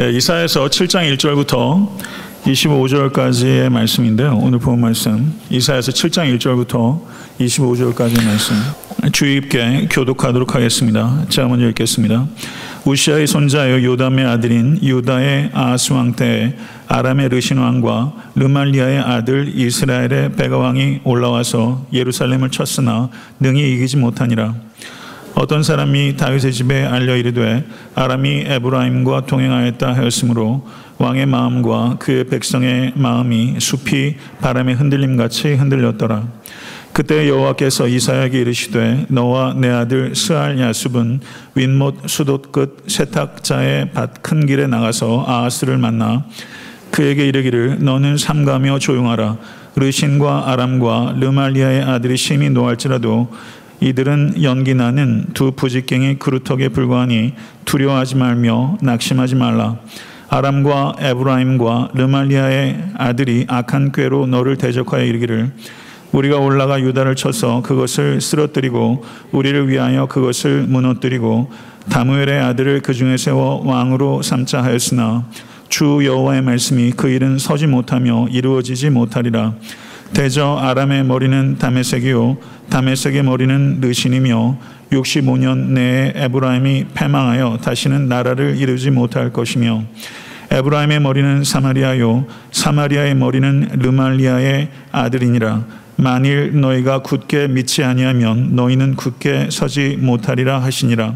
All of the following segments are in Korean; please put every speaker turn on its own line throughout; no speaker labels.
네, 이사에서 7장 1절부터 25절까지의 말씀인데요. 오늘 본 말씀 이사에서 7장 1절부터 25절까지의 말씀 주의 깊게 교독하도록 하겠습니다. 제가 먼저 읽겠습니다. 우시아의 손자여 요담의 아들인 유다의 아하스 왕 때에 아람의 르신 왕과 르말리아의 아들 이스라엘의 베가 왕이 올라와서 예루살렘을 쳤으나 능히 이기지 못하니라. 어떤 사람이 다윗의 집에 알려 이르되 아람이 에브라임과 동행하였다 하였으므로 왕의 마음과 그의 백성의 마음이 숲이 바람의 흔들림 같이 흔들렸더라. 그때 여호와께서 이사야에게 이르시되 너와 내 아들 스알 야숲은 윗못 수도 끝 세탁자의 밭 큰 길에 나가서 아하스를 만나 그에게 이르기를 너는 삼가며 조용하라 르신과 아람과 르말리아의 아들이 심히 노할지라도 이들은 연기 나는 두 부직갱이 그루터기에 불과하니 두려워하지 말며 낙심하지 말라. 아람과 에브라임과 르말리아의 아들이 악한 꾀로 너를 대적하여 이르기를 우리가 올라가 유다를 쳐서 그것을 쓰러뜨리고 우리를 위하여 그것을 무너뜨리고 다무엘의 아들을 그 중에 세워 왕으로 삼자 하였으나 주 여호와의 말씀이 그 일은 서지 못하며 이루어지지 못하리라. 대저 아람의 머리는 다메섹이요 다메섹의 머리는 르신이며 65년 내에 에브라임이 패망하여 다시는 나라를 이루지 못할 것이며 에브라임의 머리는 사마리아요 사마리아의 머리는 르말리아의 아들이니라. 만일 너희가 굳게 믿지 아니하면 너희는 굳게 서지 못하리라 하시니라.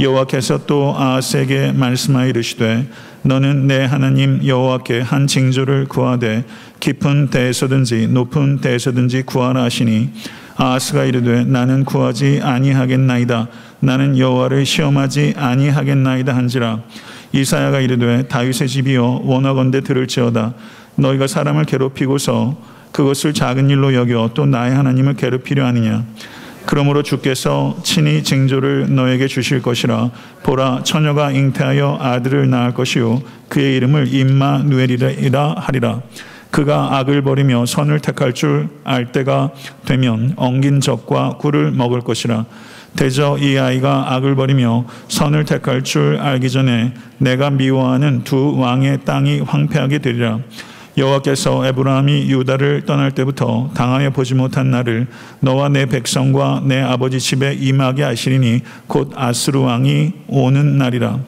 여호와께서 또 아하스에게 말씀하여 이르시되 너는 내 하나님 여호와께 한 징조를 구하되 깊은 데에서든지 높은 데에서든지 구하라 하시니 아하스가 이르되 나는 구하지 아니하겠나이다. 나는 여호와를 시험하지 아니하겠나이다 한지라. 이사야가 이르되 다윗의 집이여 원하건대 들을지어다. 너희가 사람을 괴롭히고서 그것을 작은 일로 여겨 또 나의 하나님을 괴롭히려 하느냐 그러므로 주께서 친히 징조를 너에게 주실 것이라. 보라 처녀가 잉태하여 아들을 낳을 것이요. 그의 이름을 임마 누엘이라 하리라. 그가 악을 버리며 선을 택할 줄 알 때가 되면 엉긴 적과 꿀을 먹을 것이라. 대저 이 아이가 악을 버리며 선을 택할 줄 알기 전에 내가 미워하는 두 왕의 땅이 황폐하게 되리라 여호와께서 에브라함이 유다를 떠날 때부터 당하여 보지 못한 날을 너와 내 백성과 내 아버지 집에 임하게 하시리니 곧 아스루 왕이 오는 날이라.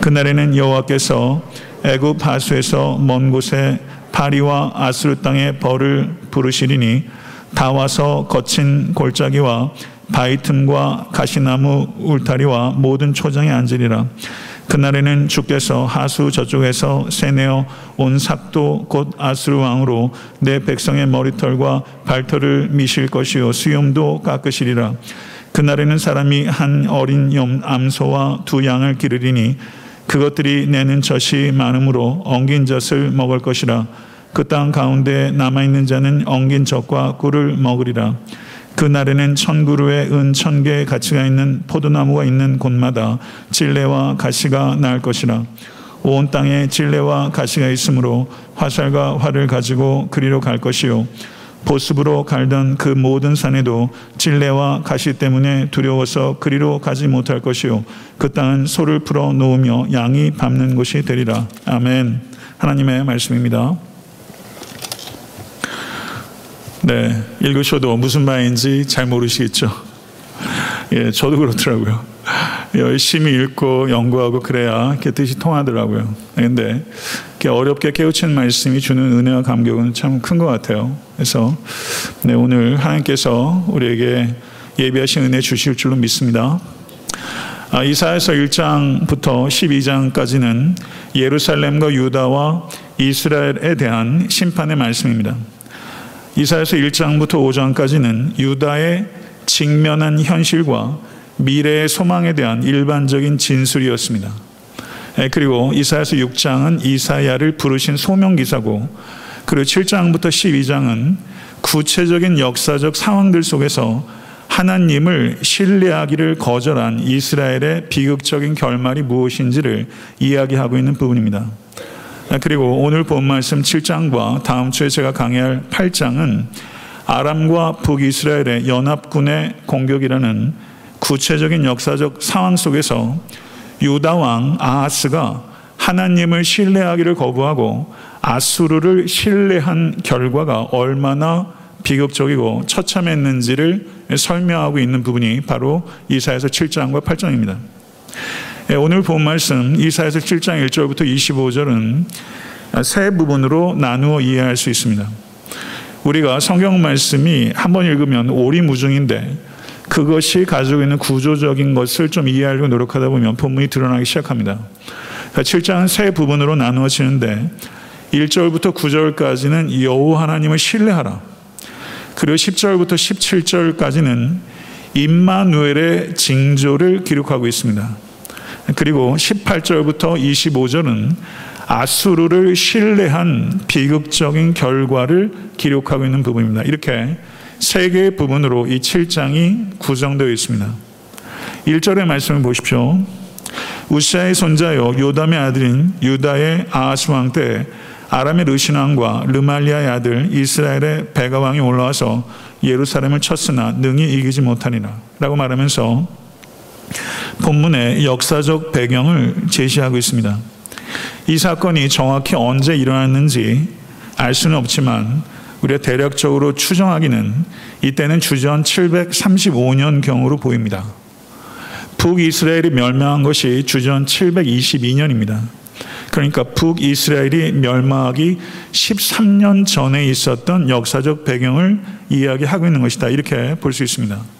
그날에는 여호와께서 애굽 하수에서 먼 곳에 파리와 아스루 땅의 벌을 부르시리니 다 와서 거친 골짜기와 바위 틈과 가시나무 울타리와 모든 초장에 앉으리라. 그날에는 주께서 하수 저쪽에서 세내어 온 삭도 곧 아스루 왕으로 내 백성의 머리털과 발털을 미실 것이요 수염도 깎으시리라. 그날에는 사람이 한 어린 염 암소와 두 양을 기르리니 그것들이 내는 젖이 많으므로 엉긴 젖을 먹을 것이라. 그 땅 가운데 남아 있는 자는 엉긴 젖과 꿀을 먹으리라. 그날에는 천그루의 은 천 개의 가치가 있는 포도나무가 있는 곳마다 찔레와 가시가 날 것이라. 온 땅에 찔레와 가시가 있으므로 화살과 활을 가지고 그리로 갈 것이요. 보습으로 갈던 그 모든 산에도 찔레와 가시 때문에 두려워서 그리로 가지 못할 것이요. 그 땅은 소를 풀어 놓으며 양이 밟는 곳이 되리라. 아멘. 하나님의 말씀입니다. 네, 읽으셔도 무슨 말인지 잘 모르시겠죠. 예, 저도 그렇더라고요. 열심히 읽고 연구하고 그래야 뜻이 통하더라고요. 근데 이렇게 어렵게 깨우친 말씀이 주는 은혜와 감격은 참 큰 것 같아요. 그래서 네, 오늘 하나님께서 우리에게 예비하신 은혜 주실 줄로 믿습니다. 아, 이사에서 1장부터 12장까지는 예루살렘과 유다와 이스라엘에 대한 심판의 말씀입니다. 이사에서 1장부터 5장까지는 유다의 직면한 현실과 미래의 소망에 대한 일반적인 진술이었습니다. 예, 그리고 이사에서 6장은 이사야를 부르신 소명기사고 그리고 7장부터 12장은 구체적인 역사적 상황들 속에서 하나님을 신뢰하기를 거절한 이스라엘의 비극적인 결말이 무엇인지를 이야기하고 있는 부분입니다. 아, 그리고 오늘 본 말씀 7장과 다음 주에 제가 강의할 8장은 아람과 북이스라엘의 연합군의 공격이라는 구체적인 역사적 상황 속에서 유다 왕 아하스가 하나님을 신뢰하기를 거부하고 아수르를 신뢰한 결과가 얼마나 비극적이고 처참했는지를 설명하고 있는 부분이 바로 이사에서 7장과 8장입니다. 예, 오늘 본 말씀 이사에서 7장 1절부터 25절은 세 부분으로 나누어 이해할 수 있습니다. 우리가 성경 말씀이 한번 읽으면 오리무중인데 그것이 가지고 있는 구조적인 것을 좀 이해하려고 노력하다 보면 본문이 드러나기 시작합니다. 7장은 그러니까 세 부분으로 나누어지는데 1절부터 9절까지는 여호 하나님을 신뢰하라. 그리고 10절부터 17절까지는 임마누엘의 징조를 기록하고 있습니다. 그리고 18절부터 25절은 아수르를 신뢰한 비극적인 결과를 기록하고 있는 부분입니다. 이렇게 세 개의 부분으로 이 7장이 구성되어 있습니다. 1절의 말씀을 보십시오. 우시아의 손자요 요담의 아들인 유다의 아하스 왕 때 아람의 르신 왕과 르말리아의 아들 이스라엘의 베가 왕이 올라와서 예루살렘을 쳤으나 능히 이기지 못하니라 라고 말하면서 본문의 역사적 배경을 제시하고 있습니다. 이 사건이 정확히 언제 일어났는지 알 수는 없지만 우리가 대략적으로 추정하기는 이때는 주전 735년 경으로 보입니다. 북이스라엘이 멸망한 것이 주전 722년입니다. 그러니까 북이스라엘이 멸망하기 13년 전에 있었던 역사적 배경을 이야기하고 있는 것이다. 이렇게 볼 수 있습니다.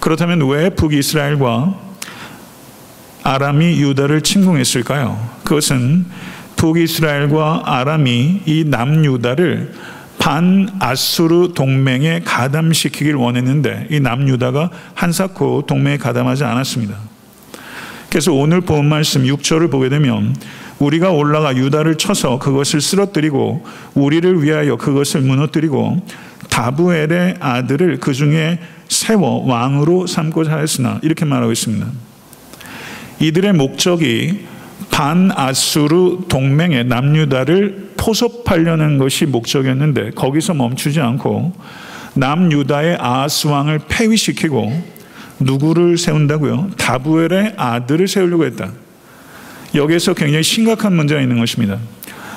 그렇다면 왜 북이스라엘과 아람이 유다를 침공했을까요? 그것은 북이스라엘과 아람이 이 남유다를 반아수르 동맹에 가담시키길 원했는데 이 남유다가 한사코 동맹에 가담하지 않았습니다. 그래서 오늘 본 말씀 6절을 보게 되면 우리가 올라가 유다를 쳐서 그것을 쓰러뜨리고 우리를 위하여 그것을 무너뜨리고 다부엘의 아들을 그 중에 세워 왕으로 삼고자 하였으나 이렇게 말하고 있습니다. 이들의 목적이 반아수르 동맹의 남유다를 포섭하려는 것이 목적이었는데 거기서 멈추지 않고 남유다의 아하스 왕을 폐위시키고 누구를 세운다고요? 다부엘의 아들을 세우려고 했다. 여기에서 굉장히 심각한 문제가 있는 것입니다.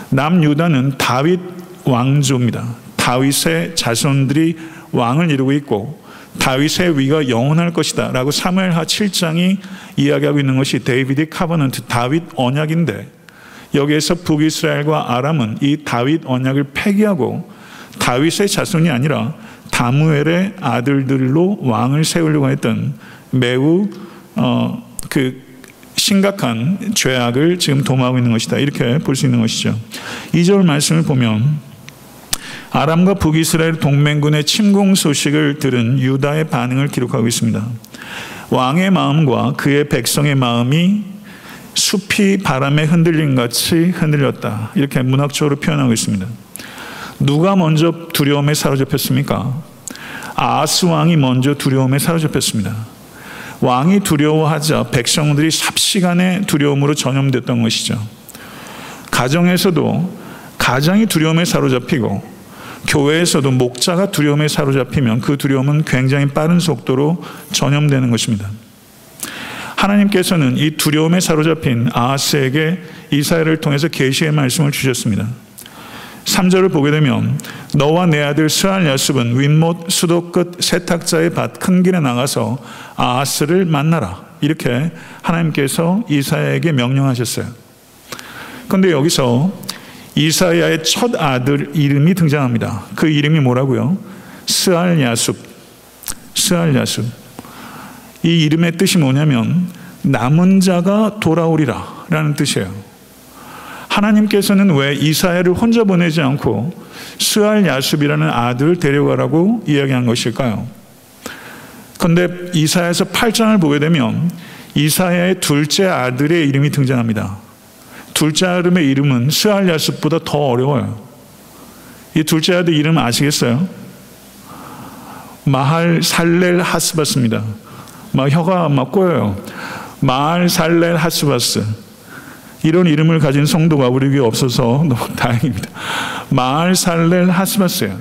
남유다는 다윗 왕조입니다. 다윗의 자손들이 왕을 이루고 있고 다윗의 위가 영원할 것이다 라고 사무엘하 7장이 이야기하고 있는 것이 Davidic Covenant 다윗 언약인데 여기에서 북이스라엘과 아람은 이 다윗 언약을 폐기하고 다윗의 자손이 아니라 다브엘의 아들들로 왕을 세우려고 했던 매우 어, 그 심각한 죄악을 지금 도모하고 있는 것이다. 이렇게 볼 수 있는 것이죠. 2절 말씀을 보면 아람과 북이스라엘 동맹군의 침공 소식을 들은 유다의 반응을 기록하고 있습니다. 왕의 마음과 그의 백성의 마음이 숲이 바람에 흔들린 같이 흔들렸다. 이렇게 문학적으로 표현하고 있습니다. 누가 먼저 두려움에 사로잡혔습니까? 아스 왕이 먼저 두려움에 사로잡혔습니다. 왕이 두려워하자 백성들이 삽시간에 두려움으로 전염됐던 것이죠. 가정에서도 가장이 두려움에 사로잡히고 교회에서도 목자가 두려움에 사로잡히면 그 두려움은 굉장히 빠른 속도로 전염되는 것입니다. 하나님께서는 이 두려움에 사로잡힌 아하스에게 이사야를 통해서 계시의 말씀을 주셨습니다. 3절을 보게 되면 너와 내 아들 스알 야습은 윗못 수도 끝 세탁자의 밭 큰 길에 나가서 아하스를 만나라. 이렇게 하나님께서 이사야에게 명령하셨어요. 그런데 여기서 이사야의 첫 아들 이름이 등장합니다. 그 이름이 뭐라고요? 스알 야숲. 스알 야숲. 이 이름의 뜻이 뭐냐면 남은 자가 돌아오리라 라는 뜻이에요. 하나님께서는 왜 이사야를 혼자 보내지 않고 스알 야숲이라는 아들을 데려가라고 이야기한 것일까요? 그런데 이사야에서 8장을 보게 되면 이사야의 둘째 아들의 이름이 등장합니다. 둘째 아들의 이름은 스알야습보다 더 어려워요. 이 둘째 아들 이름 아시겠어요? 마할 살렐 하스바스입니다. 막 혀가 막 꼬여요. 마할 살렐 하스바스. 이런 이름을 가진 성도가 우리 교회 없어서 너무 다행입니다. 마할 살렐 하스바스예요.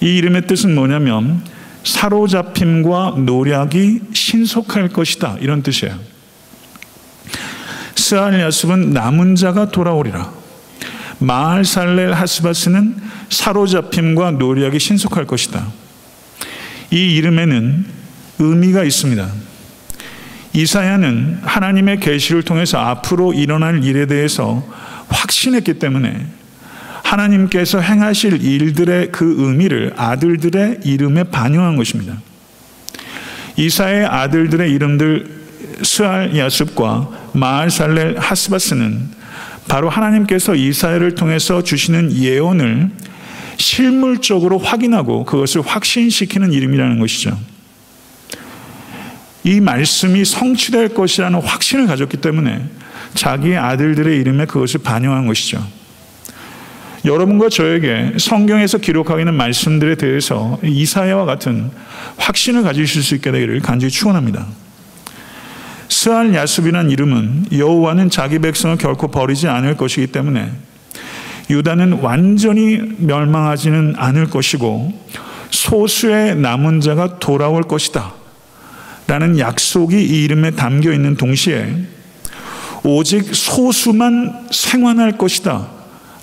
이 이름의 뜻은 뭐냐면 사로잡힘과 노력이 신속할 것이다. 이런 뜻이에요. 스알 야습은 남은 자가 돌아오리라. 마알 살렐 하스바스는 사로잡힘과 노력이 신속할 것이다. 이 이름에는 의미가 있습니다. 이사야는 하나님의 계시를 통해서 앞으로 일어날 일에 대해서 확신했기 때문에 하나님께서 행하실 일들의 그 의미를 아들들의 이름에 반영한 것입니다. 이사의 아들들의 이름들 스알 야습과 마알 살렐 하스바스는 바로 하나님께서 이사야를 통해서 주시는 예언을 실물적으로 확인하고 그것을 확신시키는 이름이라는 것이죠. 이 말씀이 성취될 것이라는 확신을 가졌기 때문에 자기의 아들들의 이름에 그것을 반영한 것이죠. 여러분과 저에게 성경에서 기록하고 있는 말씀들에 대해서 이사야와 같은 확신을 가지실 수 있게 되기를 간절히 축원합니다. 스알 야습이라는 이름은 여호와는 자기 백성을 결코 버리지 않을 것이기 때문에 유다는 완전히 멸망하지는 않을 것이고 소수의 남은 자가 돌아올 것이다. 라는 약속이 이 이름에 담겨 있는 동시에 오직 소수만 생환할 것이다.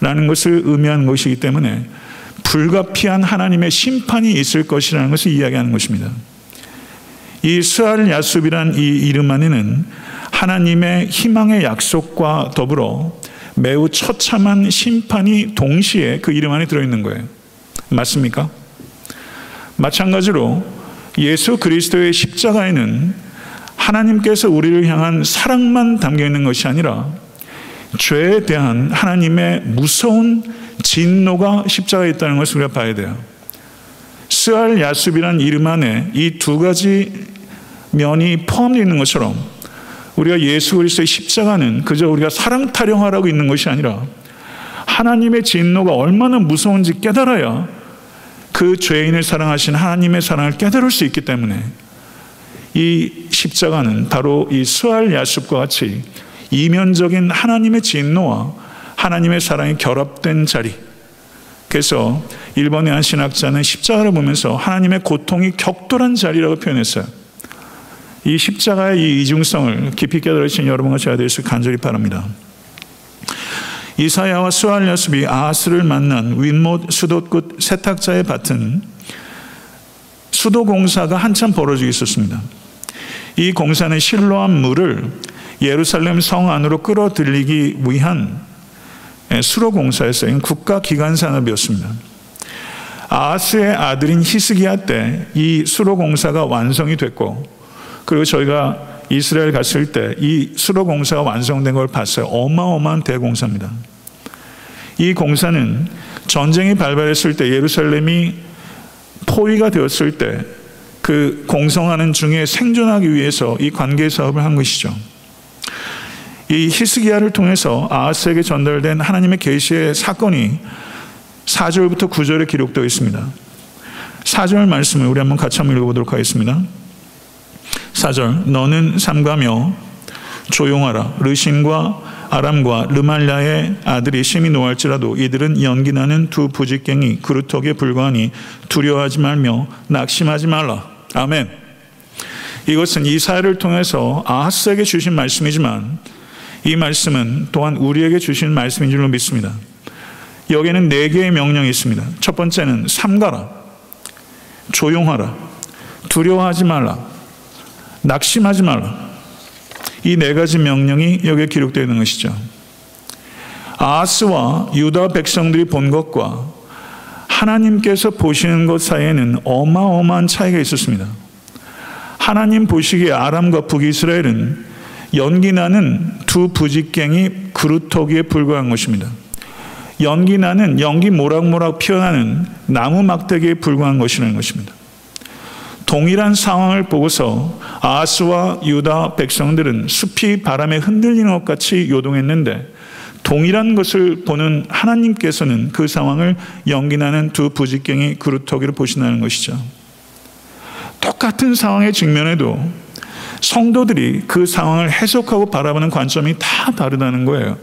라는 것을 의미하는 것이기 때문에 불가피한 하나님의 심판이 있을 것이라는 것을 이야기하는 것입니다. 이 스알 야숲이란 이 이름 안에는 하나님의 희망의 약속과 더불어 매우 처참한 심판이 동시에 그 이름 안에 들어있는 거예요. 맞습니까? 마찬가지로 예수 그리스도의 십자가에는 하나님께서 우리를 향한 사랑만 담겨 있는 것이 아니라 죄에 대한 하나님의 무서운 진노가 십자가에 있다는 것을 우리가 봐야 돼요. 스알 야숲이란 이름 안에 이 두 가지 면이 포함되어 있는 것처럼 우리가 예수 그리스도의 십자가는 그저 우리가 사랑 타령하라고 있는 것이 아니라 하나님의 진노가 얼마나 무서운지 깨달아야 그 죄인을 사랑하신 하나님의 사랑을 깨달을 수 있기 때문에 이 십자가는 바로 이 스알 야습과 같이 이면적인 하나님의 진노와 하나님의 사랑이 결합된 자리. 그래서 일본의 한 신학자는 십자가를 보면서 하나님의 고통이 격돌한 자리라고 표현했어요. 이 십자가의 이 이중성을 깊이 깨달으신 여러분과 제가 될수 간절히 바랍니다. 이사야와 수알야습이 아하스를 만난 윗못 수도끝 세탁자의 밭은 수도 공사가 한참 벌어지고 있었습니다. 이 공사는 실로한 물을 예루살렘 성 안으로 끌어들이기 위한 수로 공사였어요. 국가 기관 산업이었습니다. 아하스의 아들인 히스기야 때 이 수로 공사가 완성이 됐고 그리고 저희가 이스라엘 갔을 때 이 수로 공사가 완성된 걸 봤어요. 어마어마한 대공사입니다. 이 공사는 전쟁이 발발했을 때 예루살렘이 포위가 되었을 때 그 공성하는 중에 생존하기 위해서 이 관계 사업을 한 것이죠. 이 히스기야를 통해서 아하스에게 전달된 하나님의 계시의 사건이 4절부터 9절에 기록되어 있습니다. 4절 말씀을 우리 한번 같이 한번 읽어보도록 하겠습니다. 4절 너는 삼가며 조용하라. 르신과 아람과 르말라의 아들이 심히 노할지라도 이들은 연기나는 두 부직갱이 그루터기에 불과하니 두려워하지 말며 낙심하지 말라. 아멘. 이것은 이사야를 통해서 아하스에게 주신 말씀이지만 이 말씀은 또한 우리에게 주신 말씀인 줄로 믿습니다. 여기에는 네 개의 명령이 있습니다. 첫 번째는 삼가라. 조용하라. 두려워하지 말라 낙심하지 말라. 이 네 가지 명령이 여기에 기록되어 있는 것이죠. 아스와 유다 백성들이 본 것과 하나님께서 보시는 것 사이에는 어마어마한 차이가 있었습니다. 하나님 보시기에 아람과 북이스라엘은 연기 나는 두 부직갱이 그루터기에 불과한 것입니다. 연기 나는 연기 모락모락 피어나는 나무 막대기에 불과한 것이라는 것입니다. 동일한 상황을 보고서 아스와 유다 백성들은 숲이 바람에 흔들리는 것 같이 요동했는데 동일한 것을 보는 하나님께서는 그 상황을 연기나는 두 부직갱이 그루터기로 보신다는 것이죠. 똑같은 상황에 직면해도 성도들이 그 상황을 해석하고 바라보는 관점이 다 다르다는 거예요.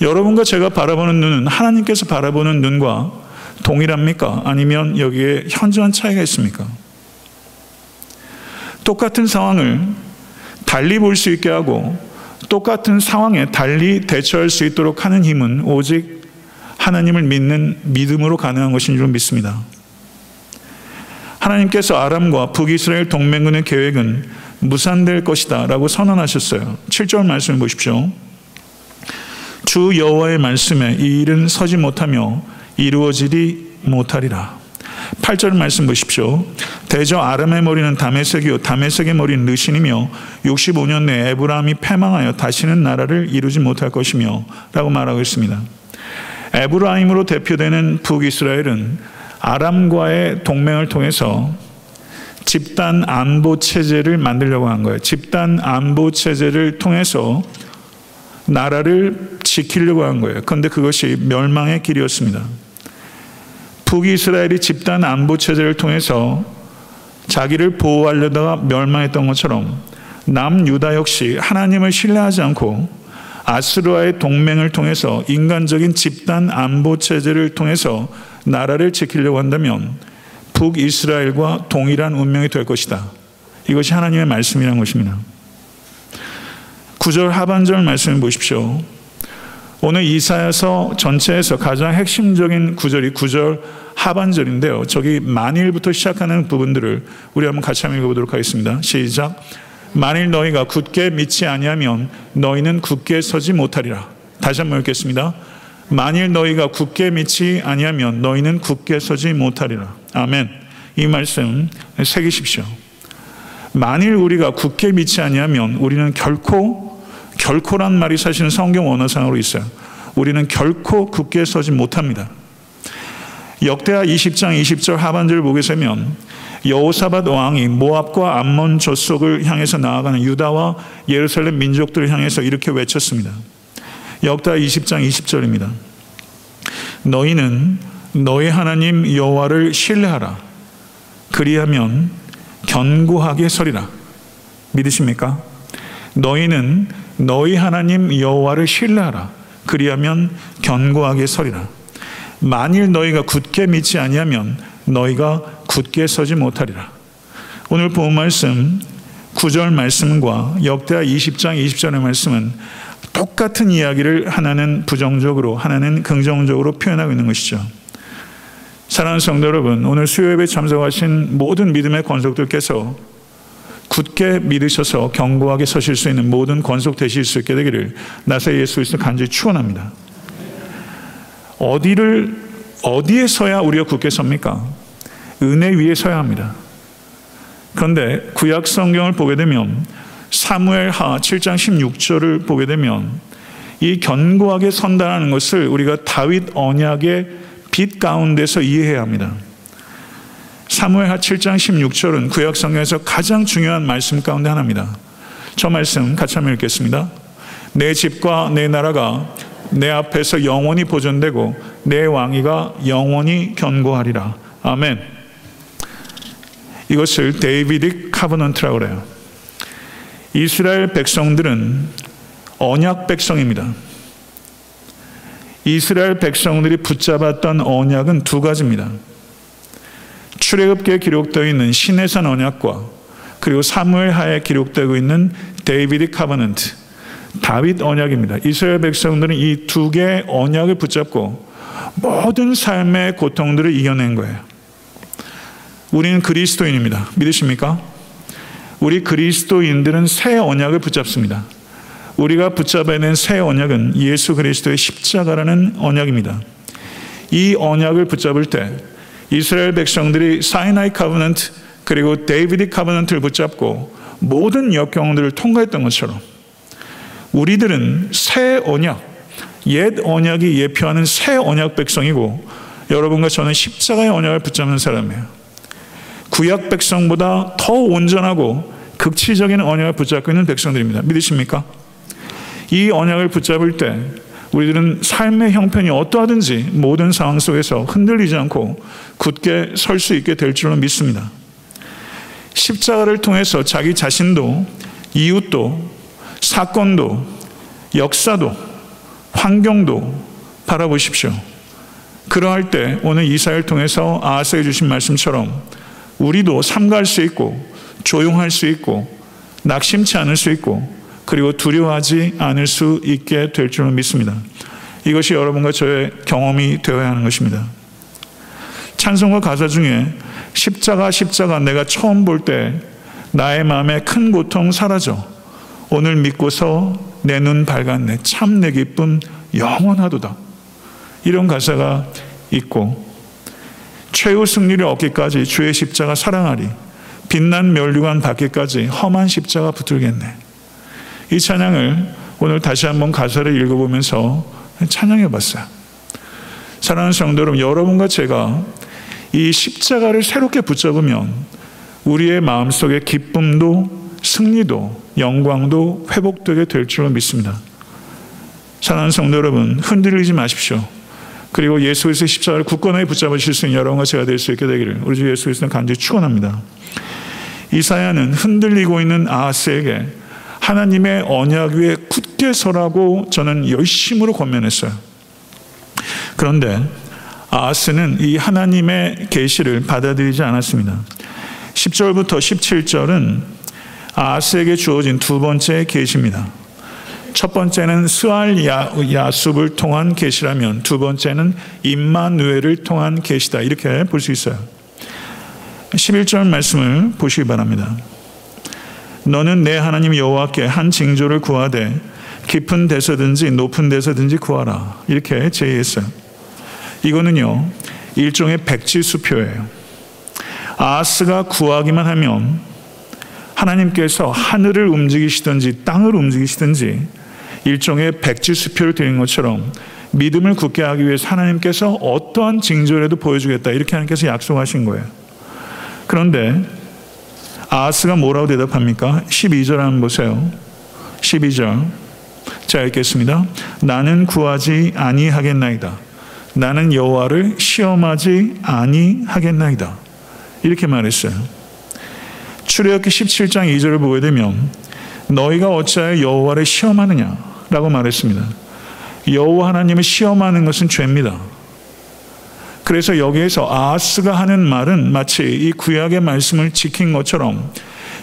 여러분과 제가 바라보는 눈은 하나님께서 바라보는 눈과 동일합니까? 아니면 여기에 현저한 차이가 있습니까? 똑같은 상황을 달리 볼 수 있게 하고 똑같은 상황에 달리 대처할 수 있도록 하는 힘은 오직 하나님을 믿는 믿음으로 가능한 것인 줄 믿습니다. 하나님께서 아람과 북이스라엘 동맹군의 계획은 무산될 것이다 라고 선언하셨어요. 7절 말씀을 보십시오. 주 여호와의 말씀에 이 일은 서지 못하며 이루어지리 못하리라. 8절 말씀 보십시오. 대저 아람의 머리는 다메섹이요 다메섹의 머리는 르신이며 65년 내에 에브라함이 패망하여 다시는 나라를 이루지 못할 것이며 라고 말하고 있습니다. 에브라임으로 대표되는 북이스라엘은 아람과의 동맹을 통해서 집단 안보 체제를 만들려고 한 거예요. 집단 안보 체제를 통해서 나라를 지키려고 한 거예요. 그런데 그것이 멸망의 길이었습니다. 북이스라엘이 집단 안보 체제를 통해서 자기를 보호하려다가 멸망했던 것처럼 남유다 역시 하나님을 신뢰하지 않고 아스루와의 동맹을 통해서 인간적인 집단 안보 체제를 통해서 나라를 지키려고 한다면 북이스라엘과 동일한 운명이 될 것이다. 이것이 하나님의 말씀이라는 것입니다. 9절 하반절 말씀을 보십시오. 오늘 이사야서 전체에서 가장 핵심적인 구절이 9절 하반절인데요. 저기 만일부터 시작하는 부분들을 우리 한번 같이 한번 읽어보도록 하겠습니다. 시작. 만일 너희가 굳게 믿지 아니하면 너희는 굳게 서지 못하리라. 다시 한번 읽겠습니다. 만일 너희가 굳게 믿지 아니하면 너희는 굳게 서지 못하리라. 아멘. 이 말씀 새기십시오. 만일 우리가 굳게 믿지 아니하면 우리는 결코 결코란 말이 사실은 성경 원어상으로 있어요. 우리는 결코 굳게 서지 못합니다. 역대하 20장 20절 하반절을 보게 되면 여호사밧 왕이 모압과 암몬 족속을 향해서 나아가는 유다와 예루살렘 민족들을 향해서 이렇게 외쳤습니다. 역대하 20장 20절입니다. 너희는 너희 하나님 여호와를 신뢰하라. 그리하면 견고하게 서리라. 믿으십니까? 너희는 너희 하나님 여호와를 신뢰하라. 그리하면 견고하게 서리라. 만일 너희가 굳게 믿지 아니하면 너희가 굳게 서지 못하리라. 오늘 본 말씀 9절 말씀과 역대하 20장 20절의 말씀은 똑같은 이야기를 하나는 부정적으로 하나는 긍정적으로 표현하고 있는 것이죠. 사랑하는 성도 여러분, 오늘 수요예배 참석하신 모든 믿음의 권속들께서 굳게 믿으셔서 견고하게 서실 수 있는 모든 권속 되실 수 있게 되기를 나사 예수 그리스도 간절히 축원합니다. 어디를 어디에 서야 우리가 굳게 섭니까? 은혜 위에 서야 합니다. 그런데 구약 성경을 보게 되면 사무엘하 7장 16절을 보게 되면 이 견고하게 선다는 것을 우리가 다윗 언약의 빛 가운데서 이해해야 합니다. 사무엘하 7장 16절은 구약 성경에서 가장 중요한 말씀 가운데 하나입니다. 저 말씀 같이 한번 읽겠습니다. 내 집과 내 나라가 내 앞에서 영원히 보존되고 내 왕위가 영원히 견고하리라. 아멘. 이것을 Davidic Covenant라고 그래요. 이스라엘 백성들은 언약 백성입니다. 이스라엘 백성들이 붙잡았던 언약은 두 가지입니다. 출애굽기에 기록되어 있는 시내산 언약과 그리고 사무엘하에 기록되고 있는 Davidic Covenant 다윗 언약입니다. 이스라엘 백성들은 이 두 개의 언약을 붙잡고 모든 삶의 고통들을 이겨낸 거예요. 우리는 그리스도인입니다. 믿으십니까? 우리 그리스도인들은 새 언약을 붙잡습니다. 우리가 붙잡아야 하는 새 언약은 예수 그리스도의 십자가라는 언약입니다. 이 언약을 붙잡을 때 이스라엘 백성들이 Sinai Covenant 그리고 Davidic Covenant를 붙잡고 모든 역경들을 통과했던 것처럼 우리들은 새 언약, 옛 언약이 예표하는 새 언약 백성이고 여러분과 저는 십자가의 언약을 붙잡는 사람이에요. 구약 백성보다 더 온전하고 극치적인 언약을 붙잡고 있는 백성들입니다. 믿으십니까? 이 언약을 붙잡을 때 우리들은 삶의 형편이 어떠하든지 모든 상황 속에서 흔들리지 않고 굳게 설 수 있게 될 줄로 믿습니다. 십자가를 통해서 자기 자신도 이웃도 사건도 역사도 환경도 바라보십시오. 그러할 때 오늘 이사를 통해서 아하스에 주신 말씀처럼 우리도 삼가할 수 있고 조용할 수 있고 낙심치 않을 수 있고 그리고 두려워하지 않을 수 있게 될 줄을 믿습니다. 이것이 여러분과 저의 경험이 되어야 하는 것입니다. 찬송가 가사 중에 십자가 십자가 내가 처음 볼 때 나의 마음에 큰 고통 사라져 오늘 믿고서 내 눈 밝았네. 참 내 기쁨 영원하도다. 이런 가사가 있고 최후 승리를 얻기까지 주의 십자가 사랑하리. 빛난 멸류관 받기까지 험한 십자가 붙들겠네. 이 찬양을 오늘 다시 한번 가사를 읽어보면서 찬양해 봤어요. 사랑하는 성도 여러분 여러분과 제가 이 십자가를 새롭게 붙잡으면 우리의 마음속에 기쁨도 승리도 영광도 회복되게 될 줄로 믿습니다. 사랑하는 성도 여러분, 흔들리지 마십시오. 그리고 예수 그리스도의 십자가를 굳건하게 붙잡으실 수 있는 여러분과 제가 될 수 있게 되기를 우리 주 예수 그리스도는 간절히 축원합니다. 이사야는 흔들리고 있는 아하스에게 하나님의 언약 위에 굳게 서라고 저는 열심으로 권면했어요. 그런데 아하스는 이 하나님의 계시를 받아들이지 않았습니다. 10절부터 17절은 아하스에게 주어진 두 번째 계시입니다. 첫 번째는 스알 야숲을 통한 계시라면 두 번째는 임마누엘을 통한 계시다. 이렇게 볼 수 있어요. 11절 말씀을 보시기 바랍니다. 너는 내 하나님 여호와께 한 징조를 구하되 깊은 데서든지 높은 데서든지 구하라. 이렇게 제의했어요. 이거는요, 일종의 백지 수표예요. 아스가 구하기만 하면 하나님께서 하늘을 움직이시든지 땅을 움직이시든지 일종의 백지 수표를 드린 것처럼 믿음을 굳게 하기 위해서 하나님께서 어떠한 징조라도 보여주겠다. 이렇게 하나님께서 약속하신 거예요. 그런데 아스가 뭐라고 대답합니까? 12절 한번 보세요. 12절. 자, 읽겠습니다. 나는 구하지 아니하겠나이다. 나는 여호와를 시험하지 아니하겠나이다. 이렇게 말했어요. 출애굽기 17장 2절을 보게 되면 너희가 어찌하여 여호와를 시험하느냐라고 말했습니다. 여호와 하나님을 시험하는 것은 죄입니다. 그래서 여기에서 아하스가 하는 말은 마치 이 구약의 말씀을 지킨 것처럼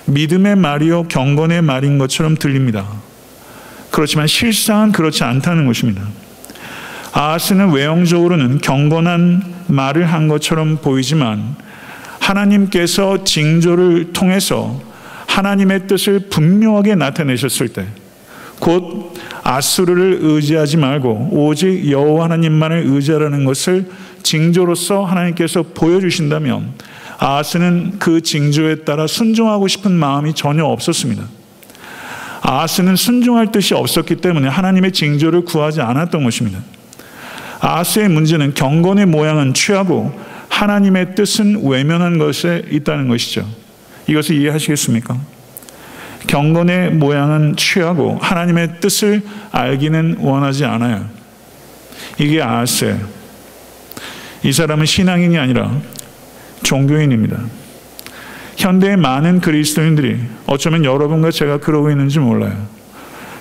믿음의 말이요 경건의 말인 것처럼 들립니다. 그렇지만 실상은 그렇지 않다는 것입니다. 아하스는 외형적으로는 경건한 말을 한 것처럼 보이지만 하나님께서 징조를 통해서 하나님의 뜻을 분명하게 나타내셨을 때 곧 아수르를 의지하지 말고 오직 여호와 하나님만을 의지하라는 것을 징조로서 하나님께서 보여주신다면 아하스는 그 징조에 따라 순종하고 싶은 마음이 전혀 없었습니다. 아하스는 순종할 뜻이 없었기 때문에 하나님의 징조를 구하지 않았던 것입니다. 아하스의 문제는 경건의 모양은 취하고 하나님의 뜻은 외면한 것에 있다는 것이죠. 이것을 이해하시겠습니까? 경건의 모양은 취하고 하나님의 뜻을 알기는 원하지 않아요. 이게 아하스예요. 이 사람은 신앙인이 아니라 종교인입니다. 현대의 많은 그리스도인들이 어쩌면 여러분과 제가 그러고 있는지 몰라요.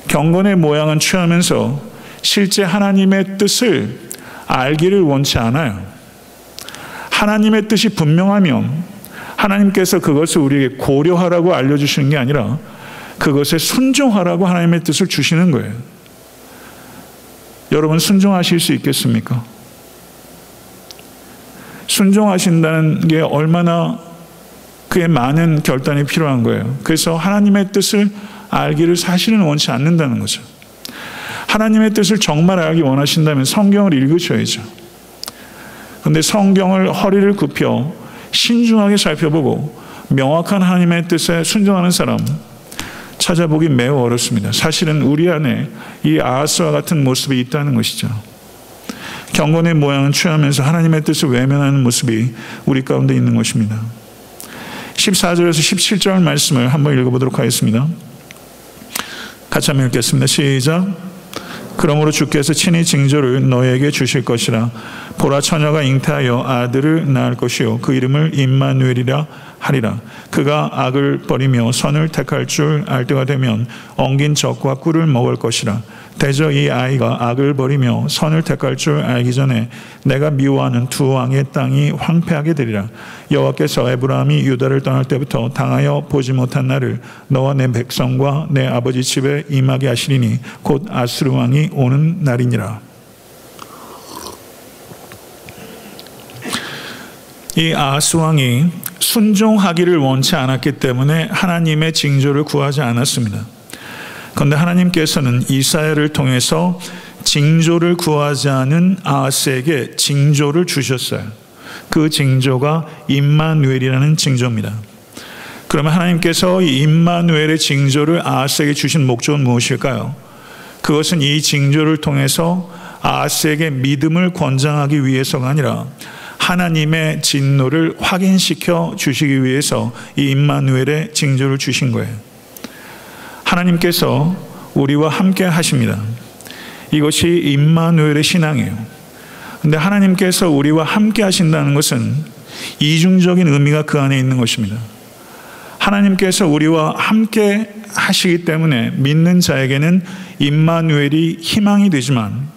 경건의 모양은 취하면서 실제 하나님의 뜻을 알기를 원치 않아요. 하나님의 뜻이 분명하면 하나님께서 그것을 우리에게 고려하라고 알려주시는 게 아니라 그것에 순종하라고 하나님의 뜻을 주시는 거예요. 여러분 순종하실 수 있겠습니까? 순종하신다는 게 얼마나 그에 많은 결단이 필요한 거예요. 그래서 하나님의 뜻을 알기를 사실은 원치 않는다는 거죠. 하나님의 뜻을 정말 알기 원하신다면 성경을 읽으셔야죠. 근데 성경을 허리를 굽혀 신중하게 살펴보고 명확한 하나님의 뜻에 순종하는 사람 찾아보기 매우 어렵습니다. 사실은 우리 안에 이 아하스와 같은 모습이 있다는 것이죠. 경건의 모양을 취하면서 하나님의 뜻을 외면하는 모습이 우리 가운데 있는 것입니다. 14절에서 17절 말씀을 한번 읽어보도록 하겠습니다. 같이 한번 읽겠습니다. 시작. 그러므로 주께서 친히 징조를 너에게 주실 것이라. 보라 처녀가 잉태하여 아들을 낳을 것이요. 그 이름을 임마누엘이라 하리라. 그가 악을 버리며 선을 택할 줄 알 때가 되면 엉긴 적과 꿀을 먹을 것이라 대저 이 아이가 악을 버리며 선을 택할 줄 알기 전에 내가 미워하는 두 왕의 땅이 황폐하게 되리라. 여호와께서 에브라함이 유다를 떠날 때부터 당하여 보지 못한 나를 너와 내 백성과 내 아버지 집에 임하게 하시리니 곧 아스르 왕이 오는 날이니라. 이 아하스 왕이 순종하기를 원치 않았기 때문에 하나님의 징조를 구하지 않았습니다. 그런데 하나님께서는 이사야를 통해서 징조를 구하지 않은 아하스에게 징조를 주셨어요. 그 징조가 임마누엘이라는 징조입니다. 그러면 하나님께서 이 임마누엘의 징조를 아하스에게 주신 목적은 무엇일까요? 그것은 이 징조를 통해서 아하스에게 믿음을 권장하기 위해서가 아니라 하나님의 진노를 확인시켜 주시기 위해서 이 임마누엘의 징조를 주신 거예요. 하나님께서 우리와 함께 하십니다. 이것이 임마누엘의 신앙이에요. 근데 하나님께서 우리와 함께 하신다는 것은 이중적인 의미가 그 안에 있는 것입니다. 하나님께서 우리와 함께 하시기 때문에 믿는 자에게는 임마누엘이 희망이 되지만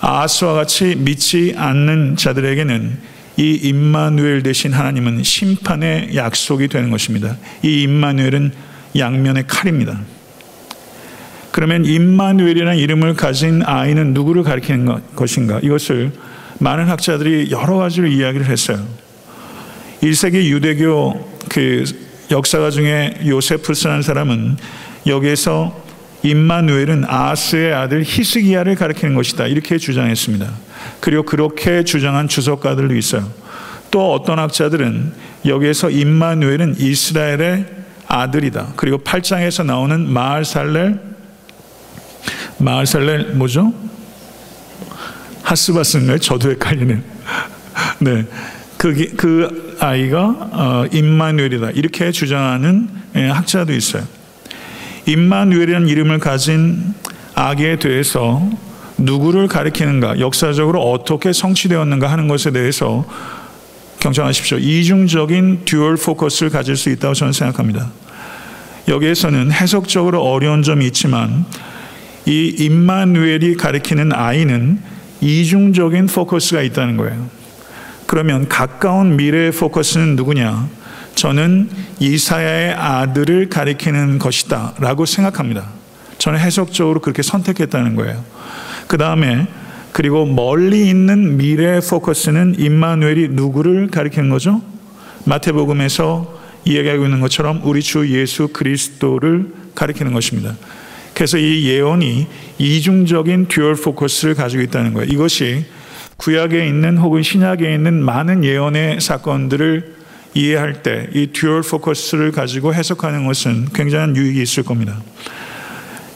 아스와 같이 믿지 않는 자들에게는 이 임마누엘 대신 하나님은 심판의 약속이 되는 것입니다. 이 임마누엘은 양면의 칼입니다. 그러면 임마누엘이라는 이름을 가진 아이는 누구를 가리키는 것인가? 이것을 많은 학자들이 여러 가지로 이야기를 했어요. 1세기 유대교 그 역사가 중에 요세프스라는 사람은 여기에서 임마누엘은 아스의 아들 히스기야를 가리키는 것이다. 이렇게 주장했습니다. 그리고 그렇게 주장한 주석가들도 있어요. 또 어떤 학자들은 여기에서 임마누엘은 이스라엘의 아들이다. 그리고 8장에서 나오는 마을 살렐 마을살렐 뭐죠? 하스바스인가요? 저도 헷갈리네요. 네. 그, 그 아이가 어, 임마누엘이다. 이렇게 주장하는 예, 학자도 있어요. 임마누엘이라는 이름을 가진 아기에 대해서 누구를 가리키는가, 역사적으로 어떻게 성취되었는가 하는 것에 대해서 경청하십시오. 이중적인 dual focus를 가질 수 있다고 저는 생각합니다. 여기에서는 해석적으로 어려운 점이 있지만 이 임마누엘이 가리키는 아이는 이중적인 포커스가 있다는 거예요. 그러면 가까운 미래의 포커스는 누구냐? 저는 이사야의 아들을 가리키는 것이다 라고 생각합니다. 저는 해석적으로 그렇게 선택했다는 거예요. 그 다음에 그리고 멀리 있는 미래의 포커스는 임마누엘이 누구를 가리키는 거죠? 마태복음에서 이야기하고 있는 것처럼 우리 주 예수 그리스도를 가리키는 것입니다. 그래서 이 예언이 이중적인 dual focus를 가지고 있다는 거예요. 이것이 구약에 있는 혹은 신약에 있는 많은 예언의 사건들을 이해할 때 이 dual focus를 가지고 해석하는 것은 굉장한 유익이 있을 겁니다.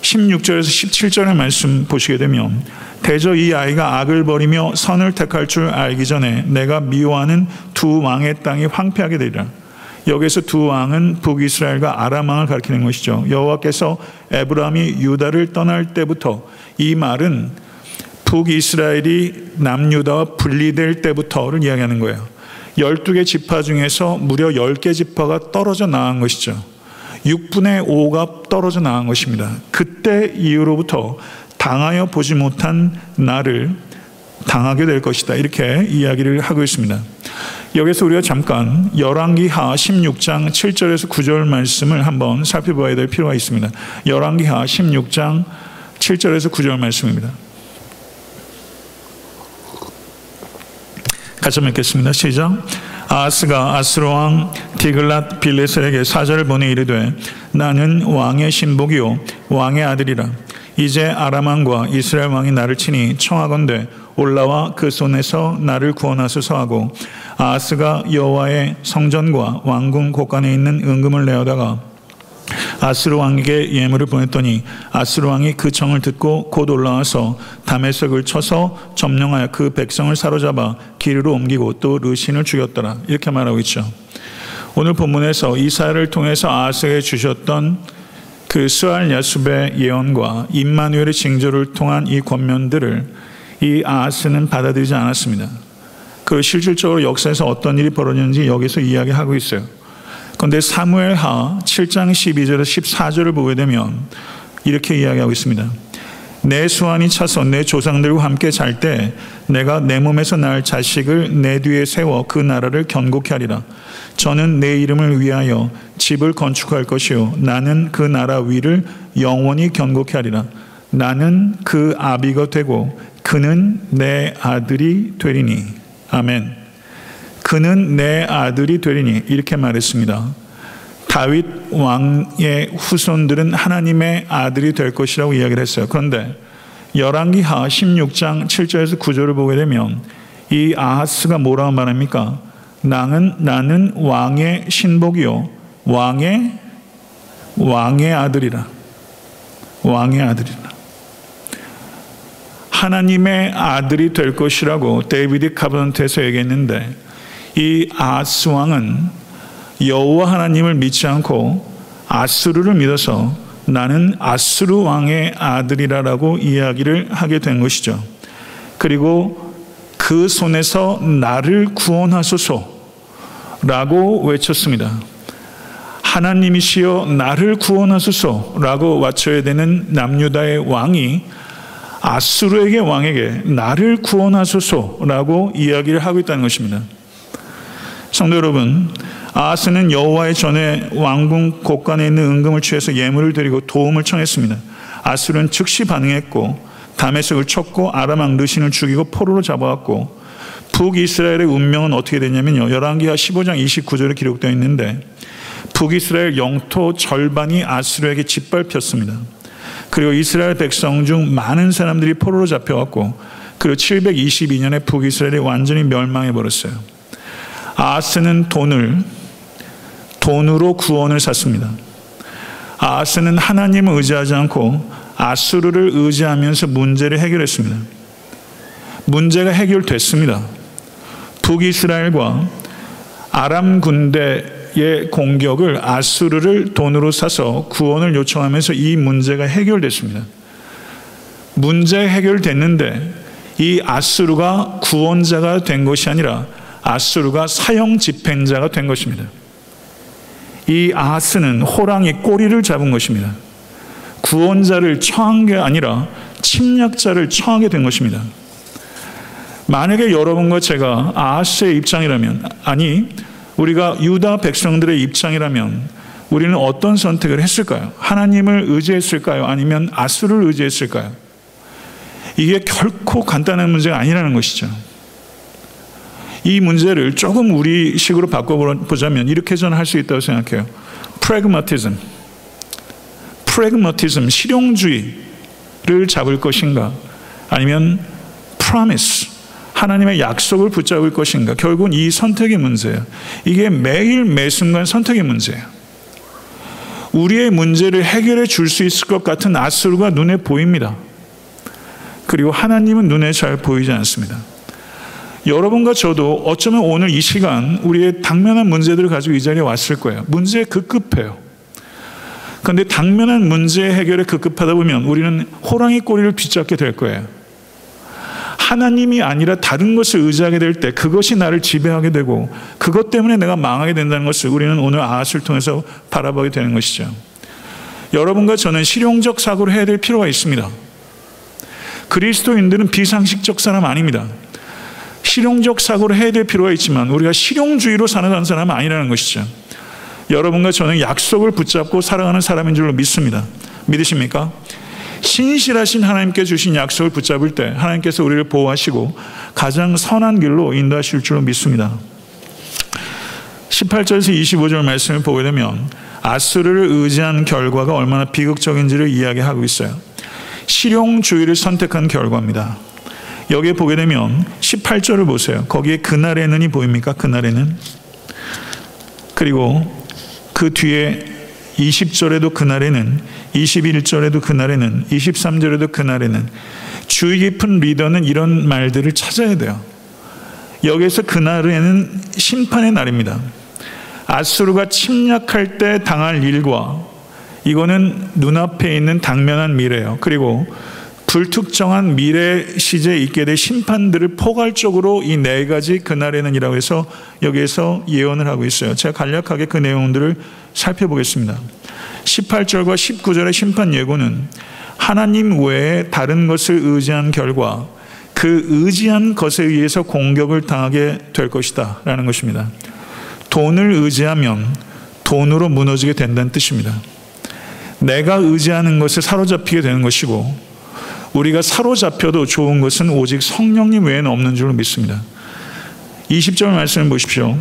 16절에서 17절의 말씀 보시게 되면 대저 이 아이가 악을 버리며 선을 택할 줄 알기 전에 네가 미워하는 두 왕의 땅이 황폐하게 되리라. 여기서 두 왕은 북이스라엘과 아람 왕을 가리키는 것이죠. 여호와께서 에브라함이 유다를 떠날 때부터 이 말은 북이스라엘이 남유다와 분리될 때부터를 이야기하는 거예요. 12개 지파 중에서 무려 10개 지파가 떨어져 나간 것이죠. 6분의 5가 떨어져 나간 것입니다. 그때 이후로부터 당하여 보지 못한 나를 당하게 될 것이다. 이렇게 이야기를 하고 있습니다. 여기서 우리가 잠깐 열왕기하 16장 7절에서 9절 말씀을 한번 살펴봐야 될 필요가 있습니다. 열왕기하 16장 7절에서 9절 말씀입니다. 같이 읽겠습니다. 시작. 아스가 아스로 왕 디글랏 빌레셀에게 사절을 보내 이르되 나는 왕의 신복이요 왕의 아들이라 이제 아람 왕과 이스라엘 왕이 나를 치니 청하건대 올라와 그 손에서 나를 구원하소서 하고 아스가 여호와의 성전과 왕궁 곳간에 있는 은금을 내어다가 아스루 왕에게 예물을 보냈더니 아스루 왕이 그 청을 듣고 곧 올라와서 담에색을 쳐서 점령하여 그 백성을 사로잡아 길로 옮기고 또 르신을 죽였더라 이렇게 말하고 있죠. 오늘 본문에서 이사를 통해서 아스에게 주셨던 그 스알 야숲의 예언과 임마누엘의 징조를 통한 이 권면들을 이 아스는 받아들이지 않았습니다. 그 실질적으로 역사에서 어떤 일이 벌어졌는지 여기서 이야기하고 있어요. 그런데 사무엘 하 7장 12절에서 14절을 보게 되면 이렇게 이야기하고 있습니다. 내 수완이 차서 내 조상들과 함께 잘 때 내가 내 몸에서 날 자식을 내 뒤에 세워 그 나라를 견고케 하리라. 저는 내 이름을 위하여 집을 건축할 것이요 나는 그 나라 위를 영원히 견고케 하리라. 나는 그 아비가 되고 그는 내 아들이 되리니. 아멘. 그는 내 아들이 되리니 이렇게 말했습니다. 다윗 왕의 후손들은 하나님의 아들이 될 것이라고 이야기를 했어요. 그런데 열왕기하 16장 7절에서 9절을 보게 되면 이 아하스가 뭐라고 말합니까? 나는 나는 왕의 신복이요 왕의 왕의 아들이라. 왕의 아들이라. 하나님의 아들이 될 것이라고 Davidic Covenant에서 얘기했는데 이 아하스 왕은 여호와 하나님을 믿지 않고 아수르를 믿어서 나는 아수르 왕의 아들이라라고 이야기를 하게 된 것이죠. 그리고 그 손에서 나를 구원하소서라고 외쳤습니다. 하나님이시여 나를 구원하소서라고 외쳐야 되는 남유다의 왕이 아수르에게 왕에게 나를 구원하소서라고 이야기를 하고 있다는 것입니다. 성도 여러분, 아하스는 여호와의 전에 왕궁 곳간에 있는 은금을 취해서 예물을 드리고 도움을 청했습니다. 아술은 즉시 반응했고 다메섹을 쳤고 아람 왕 르신을 죽이고 포로로 잡아왔고 북이스라엘의 운명은 어떻게 됐냐면요. 열왕기하 15장 29절에 기록되어 있는데 북이스라엘 영토 절반이 아수르에게 짓밟혔습니다. 그리고 이스라엘 백성 중 많은 사람들이 포로로 잡혀왔고 그리고 722년에 북이스라엘이 완전히 멸망해 버렸어요. 아스는 돈을 돈으로 구원을 샀습니다. 아스는 하나님을 의지하지 않고 아수르를 의지하면서 문제를 해결했습니다. 문제가 해결됐습니다. 북이스라엘과 아람 군대 의 공격을 아수르를 돈으로 사서 구원을 요청하면서 이 문제가 해결됐습니다. 문제 해결됐는데 이 아수르가 구원자가 된 것이 아니라 아수르가 사형 집행자가 된 것입니다. 이 아하스는 호랑이 꼬리를 잡은 것입니다. 구원자를 처한 게 아니라 침략자를 처하게 된 것입니다. 만약에 여러분과 제가 아하스의 입장이라면, 아니, 우리가 유다 백성들의 입장이라면, 우리는 어떤 선택을 했을까요? 하나님을 의지했을까요? 아니면 아수를 의지했을까요? 이게 결코 간단한 문제가 아니라는 것이죠. 이 문제를 조금 우리 식으로 바꿔보자면 이렇게 저는 할 수 있다고 생각해요. Pragmatism. Pragmatism, 실용주의를 잡을 것인가? 아니면 promise, 하나님의 약속을 붙잡을 것인가? 결국은 이 선택의 문제예요. 이게 매일 매 순간 선택의 문제예요. 우리의 문제를 해결해 줄 수 있을 것 같은 아수르가 눈에 보입니다. 그리고 하나님은 눈에 잘 보이지 않습니다. 여러분과 저도 어쩌면 오늘 이 시간 우리의 당면한 문제들을 가지고 이 자리에 왔을 거예요. 문제에 급급해요. 그런데 당면한 문제 해결에 급급하다 보면 우리는 호랑이 꼬리를 뒤잡게 될 거예요. 하나님이 아니라 다른 것을 의지하게 될 때 그것이 나를 지배하게 되고 그것 때문에 내가 망하게 된다는 것을 우리는 오늘 아하스를 통해서 바라보게 되는 것이죠. 여러분과 저는 실용적 사고를 해야 될 필요가 있습니다. 그리스도인들은 비상식적 사람 아닙니다. 실용적 사고를 해야 될 필요가 있지만 우리가 실용주의로 사는 사람은 아니라는 것이죠. 여러분과 저는 약속을 붙잡고 살아가는 사람인 줄로 믿습니다. 믿으십니까? 신실하신 하나님께 주신 약속을 붙잡을 때 하나님께서 우리를 보호하시고 가장 선한 길로 인도하실 줄로 믿습니다. 18절에서 25절 말씀을 보게 되면 아수르를 의지한 결과가 얼마나 비극적인지를 이야기하고 있어요. 실용주의를 선택한 결과입니다. 여기에 보게 되면 18절을 보세요. 거기에 그날에는이 보입니까? 그날에는. 그리고 그 뒤에 20절에도 그날에는 21절에도 그날에는 23절에도 그날에는 주의 깊은 리더는 이런 말들을 찾아야 돼요. 여기에서 그날에는 심판의 날입니다. 아수르가 침략할 때 당할 일과 이거는 눈앞에 있는 당면한 미래예요. 그리고 불특정한 미래 시제에 있게 될 심판들을 포괄적으로 이 네 가지 그날에는이라고 해서 여기에서 예언을 하고 있어요. 제가 간략하게 그 내용들을 살펴보겠습니다. 18절과 19절의 심판 예고는 하나님 외에 다른 것을 의지한 결과 그 의지한 것에 의해서 공격을 당하게 될 것이다. 라는 것입니다. 돈을 의지하면 돈으로 무너지게 된다는 뜻입니다. 내가 의지하는 것을 사로잡히게 되는 것이고 우리가 사로잡혀도 좋은 것은 오직 성령님 외에는 없는 줄로 믿습니다. 20절 말씀을 보십시오.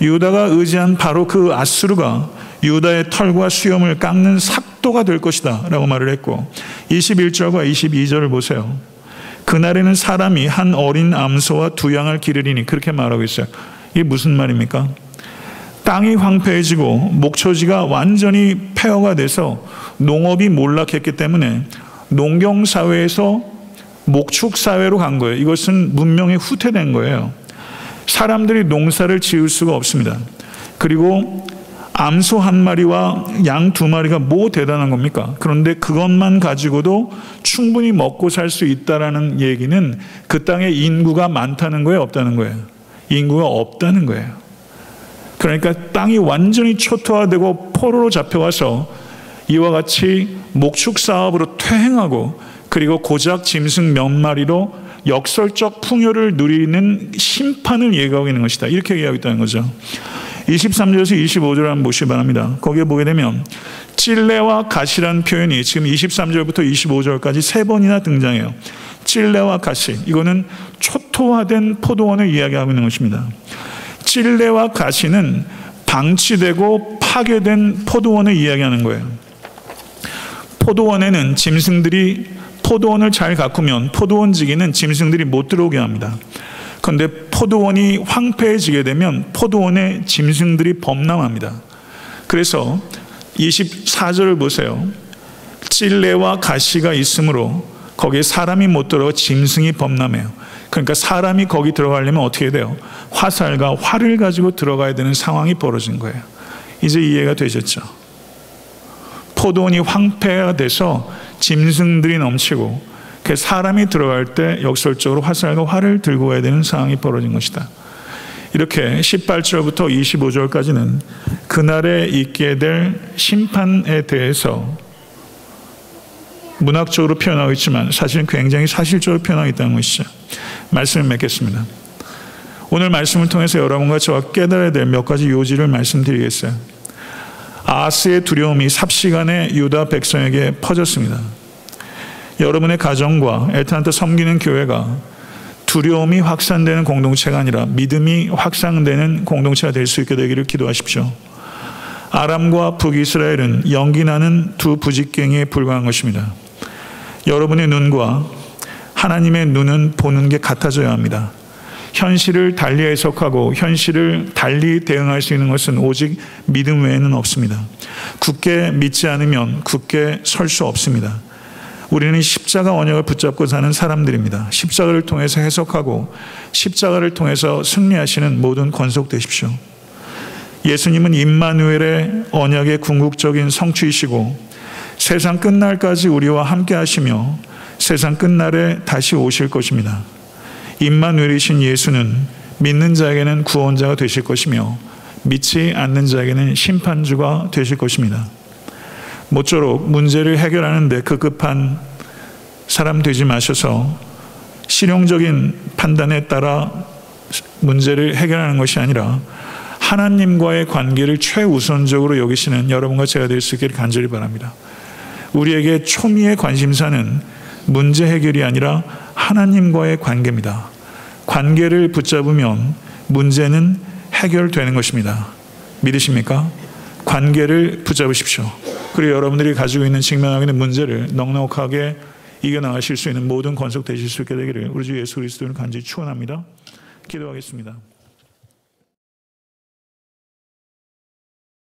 유다가 의지한 바로 그 아수르가 유다의 털과 수염을 깎는 삭도가 될 것이다 라고 말을 했고 21절과 22절을 보세요. 그날에는 사람이 한 어린 암소와 두 양을 기르리니 그렇게 말하고 있어요. 이게 무슨 말입니까? 땅이 황폐해지고 목초지가 완전히 폐허가 돼서 농업이 몰락했기 때문에 농경 사회에서 목축 사회로 간 거예요. 이것은 문명이 후퇴된 거예요. 사람들이 농사를 지을 수가 없습니다. 그리고 암소 한 마리와 양 두 마리가 뭐 대단한 겁니까? 그런데 그것만 가지고도 충분히 먹고 살 수 있다라는 얘기는 그 땅에 인구가 많다는 거예요, 없다는 거예요. 인구가 없다는 거예요. 그러니까 땅이 완전히 초토화되고 포로로 잡혀와서 이와 같이 목축 사업으로 퇴행하고 그리고 고작 짐승 몇 마리로 역설적 풍요를 누리는 심판을 예고하고 있는 것이다. 이렇게 얘기하고 있다는 거죠. 23절에서 25절 한번 보시기 바랍니다. 거기에 보게 되면 찔레와 가시란 표현이 지금 23절부터 25절까지 세 번이나 등장해요. 찔레와 가시. 이거는 초토화된 포도원을 이야기하고 있는 것입니다. 찔레와 가시는 방치되고 파괴된 포도원을 이야기하는 거예요. 포도원에는 짐승들이 포도원을 잘 가꾸면 포도원 지기는 짐승들이 못 들어오게 합니다. 그런데 포도원이 황폐해지게 되면 포도원에 짐승들이 범람합니다. 그래서 24절을 보세요. 찔레와 가시가 있으므로 거기에 사람이 못 들어가 짐승이 범람해요. 그러니까 사람이 거기 들어가려면 어떻게 돼요? 화살과 활을 가지고 들어가야 되는 상황이 벌어진 거예요. 이제 이해가 되셨죠? 포도원이 황폐가 돼서 짐승들이 넘치고 그 사람이 들어갈 때 역설적으로 화살과 활을 들고 가야 되는 상황이 벌어진 것이다. 이렇게 18절부터 25절까지는 그날에 있게 될 심판에 대해서 문학적으로 표현하고 있지만 사실은 굉장히 사실적으로 표현하고 있다는 것이죠. 말씀을 맺겠습니다. 오늘 말씀을 통해서 여러분과 저와 깨달아야 될 몇 가지 요지를 말씀드리겠어요. 아스의 두려움이 삽시간에 유다 백성에게 퍼졌습니다. 여러분의 가정과 애타한테 섬기는 교회가 두려움이 확산되는 공동체가 아니라 믿음이 확산되는 공동체가 될 수 있게 되기를 기도하십시오. 아람과 북이스라엘은 연기 나는 두 부직갱이에 불과한 것입니다. 여러분의 눈과 하나님의 눈은 보는 게 같아져야 합니다. 현실을 달리 해석하고 현실을 달리 대응할 수 있는 것은 오직 믿음 외에는 없습니다. 굳게 믿지 않으면 굳게 설 수 없습니다. 우리는 십자가 원역을 붙잡고 사는 사람들입니다. 십자가를 통해서 해석하고 십자가를 통해서 승리하시는 모든 권속 되십시오. 예수님은 임마누엘의 언약의 궁극적인 성취이시고 세상 끝날까지 우리와 함께 하시며 세상 끝날에 다시 오실 것입니다. 임마누엘이신 예수는 믿는 자에게는 구원자가 되실 것이며 믿지 않는 자에게는 심판주가 되실 것입니다. 모쪼록 문제를 해결하는데 급급한 사람 되지 마셔서 실용적인 판단에 따라 문제를 해결하는 것이 아니라 하나님과의 관계를 최우선적으로 여기시는 여러분과 제가 될 수 있기를 간절히 바랍니다. 우리에게 초미의 관심사는 문제 해결이 아니라 하나님과의 관계입니다. 관계를 붙잡으면 문제는 해결되는 것입니다. 믿으십니까? 관계를 붙잡으십시오. 그리고 여러분들이 가지고 있는 직면하고 있는 문제를 넉넉하게 이겨나가실 수 있는 모든 건속 되실 수 있게 되기를 우리 주 예수 그리스도를 간절히 축원합니다. 기도하겠습니다.